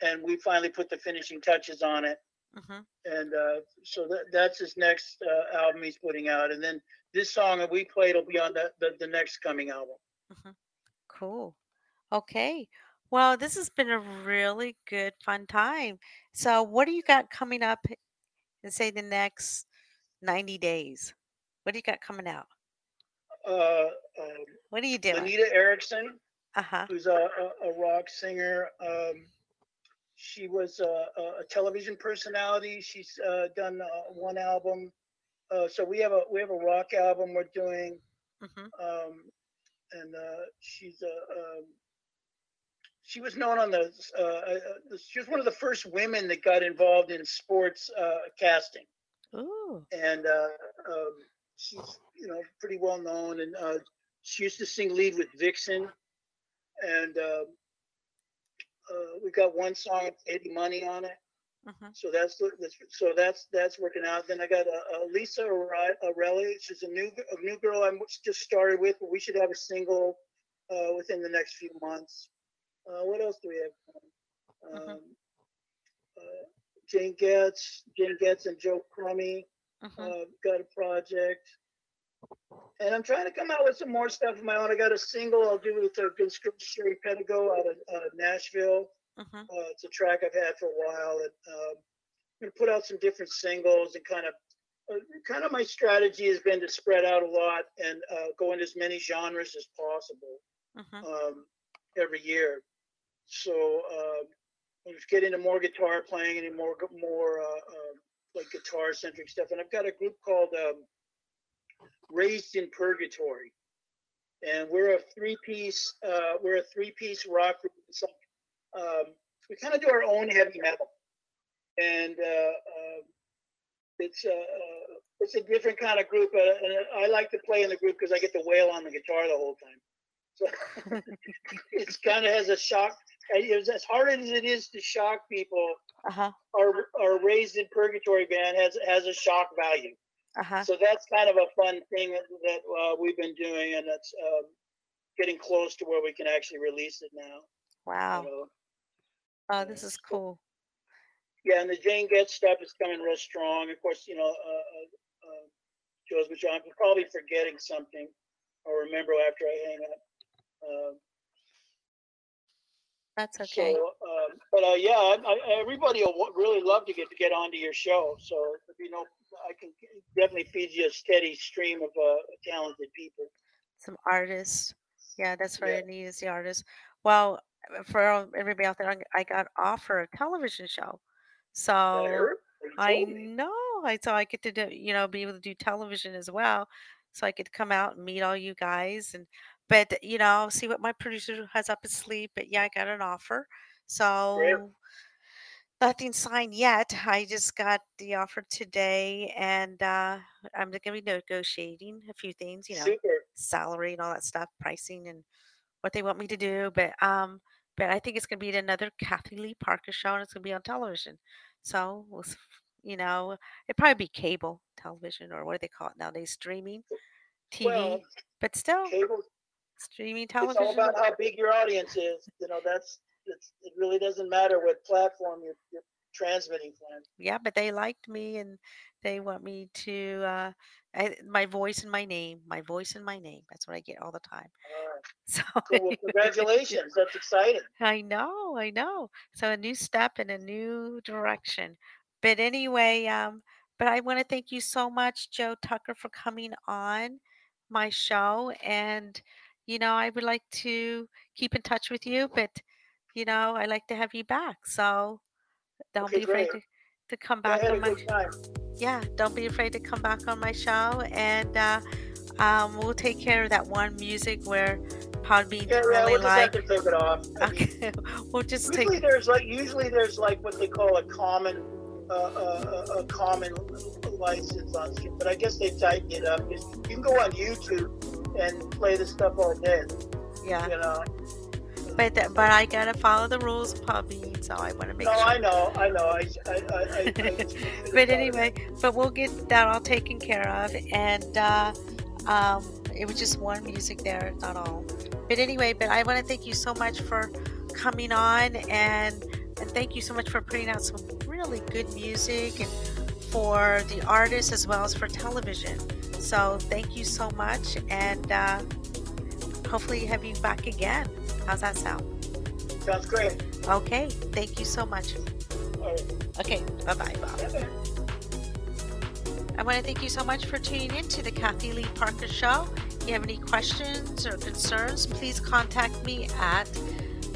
and we finally put the finishing touches on it hmm and uh, so that, that's his next uh, album he's putting out. And then this song that we played will be on the, the, the next coming album. Cool. Okay. Well, this has been a really good, fun time. So, what do you got coming up in, say, the next 90 days? What do you got coming out? Uh, um, What are you doing? Anita Erickson, Uh huh. who's a, a, a rock singer. Um, she was a, a television personality. She's uh, done uh, one album. Uh, so we have a we have a rock album we're doing, hmm um, and uh, she's a. Um, she was known on the. Uh, uh, she was one of the first women that got involved in sports uh, casting. Ooh. and uh, um, she's you know pretty well known and uh, she used to sing lead with vixen and uh, uh, we got one song eddie money on it hmm so that's, that's so that's that's working out then i got uh, uh, lisa Arelli. she's a new a new girl i'm just started with but we should have a single uh, within the next few months uh, what else do we have um, Mhm. Uh, Jane Getz, Jane Getz and Joe Crummy hmm uh, got a project. And I'm trying to come out with some more stuff of my own. I got a single I'll do with a good script, Sherry Pedigo out of uh, Nashville. hmm Uh, it's a track I've had for a while. And um, I'm going to put out some different singles and kind of, uh, kind of my strategy has been to spread out a lot and uh, go in as many genres as possible hmm um, every year. So I'm just getting into more guitar playing and more more uh, uh, like guitar centric stuff. And I've got a group called um, Raised in Purgatory, and we're a three piece uh, we're a three piece rock group. It's like, um, we kind of do our own heavy metal, and uh, uh, it's a uh, it's a different kind of group. Uh, and I like to play in the group because I get to wail on the guitar the whole time. So [LAUGHS] it's kind of has a shock. It's as hard as it is to shock people. Uh huh. Our our raised in purgatory band has has a shock value. Uh huh. So that's kind of a fun thing that, that uh, we've been doing, and that's um, getting close to where we can actually release it now. Wow. You know? Oh, this is cool. Yeah, and the Jane Getz stuff is coming real strong. Of course, you know, uh, uh, uh, Joe's but I'm probably forgetting something. I'll remember after I hang up. Uh, That's okay. So, um, but uh, yeah, I, I, everybody will really love to get to get onto your show. So you know, I can definitely feed you a steady stream of uh, talented people. Some artists. Yeah, that's what Yeah. I need is the artists. Well, for everybody out there, I I got offered a television show. So I me. know. I so I get to do, you know, be able to do television as well. So I could come out and meet all you guys and but you know, I'll see what my producer has up his sleeve. But yeah, I got an offer. So nothing signed yet. I just got the offer today and uh I'm gonna be negotiating a few things, you know, Super. salary and all that stuff, pricing and what they want me to do. But um but I think it's gonna be another Kathy Lee Parker show and it's gonna be on television. So we'll you know, it'd probably be cable television or what do they call it nowadays? Streaming TV. Well, but still cable. Streaming It's all about how big your audience is. You know, that's it's, it. Really doesn't matter what platform you're, you're transmitting from. Yeah, but they liked me and they want me to uh I, my voice and my name, my voice and my name. That's what I get all the time. [LAUGHS] So cool. Well, congratulations. That's exciting. [LAUGHS] I know, I know. So a new step in a new direction. But anyway, um, but I want to thank you so much, Joe Tucker, for coming on my show. And, you know, I would like to keep in touch with you, but, you know, I like to have you back. So don't Okay, be afraid to, to come back on my yeah, don't be afraid to come back on my show. And uh, um, we'll take care of that one music where Podbean Yeah, really We'll just have to take it off. I mean, Okay, [LAUGHS] we'll just take Usually there's like usually there's like what they call a common uh, uh, a, a common license on stream, but I guess they tightened it up. You can go on YouTube and play the stuff all day. yeah. You know. But th- but I gotta follow the rules Podbean, so I want to make No, sure. I know, I know. I, I, I, I, I [LAUGHS] but anyway, but we'll get that all taken care of, and uh, um, it was just one music there, not all. But anyway, but I want to thank you so much for coming on, and and thank you so much for putting out some really good music and for the artists as well as for television. So thank you so much, and uh, hopefully have you back again. How's that sound? sounds great. Okay, thank you so much. Right. Okay, bye bye, Bob. I want to thank you so much for tuning in to the Kathy Lee Parker Show. If you have any questions or concerns, please contact me at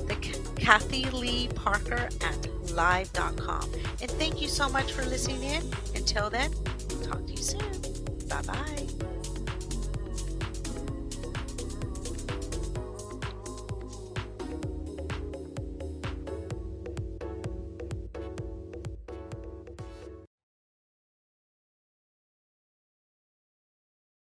the Kathy Lee Parker at live.com. And thank you so much for listening in. Until then, talk to you soon. Bye bye.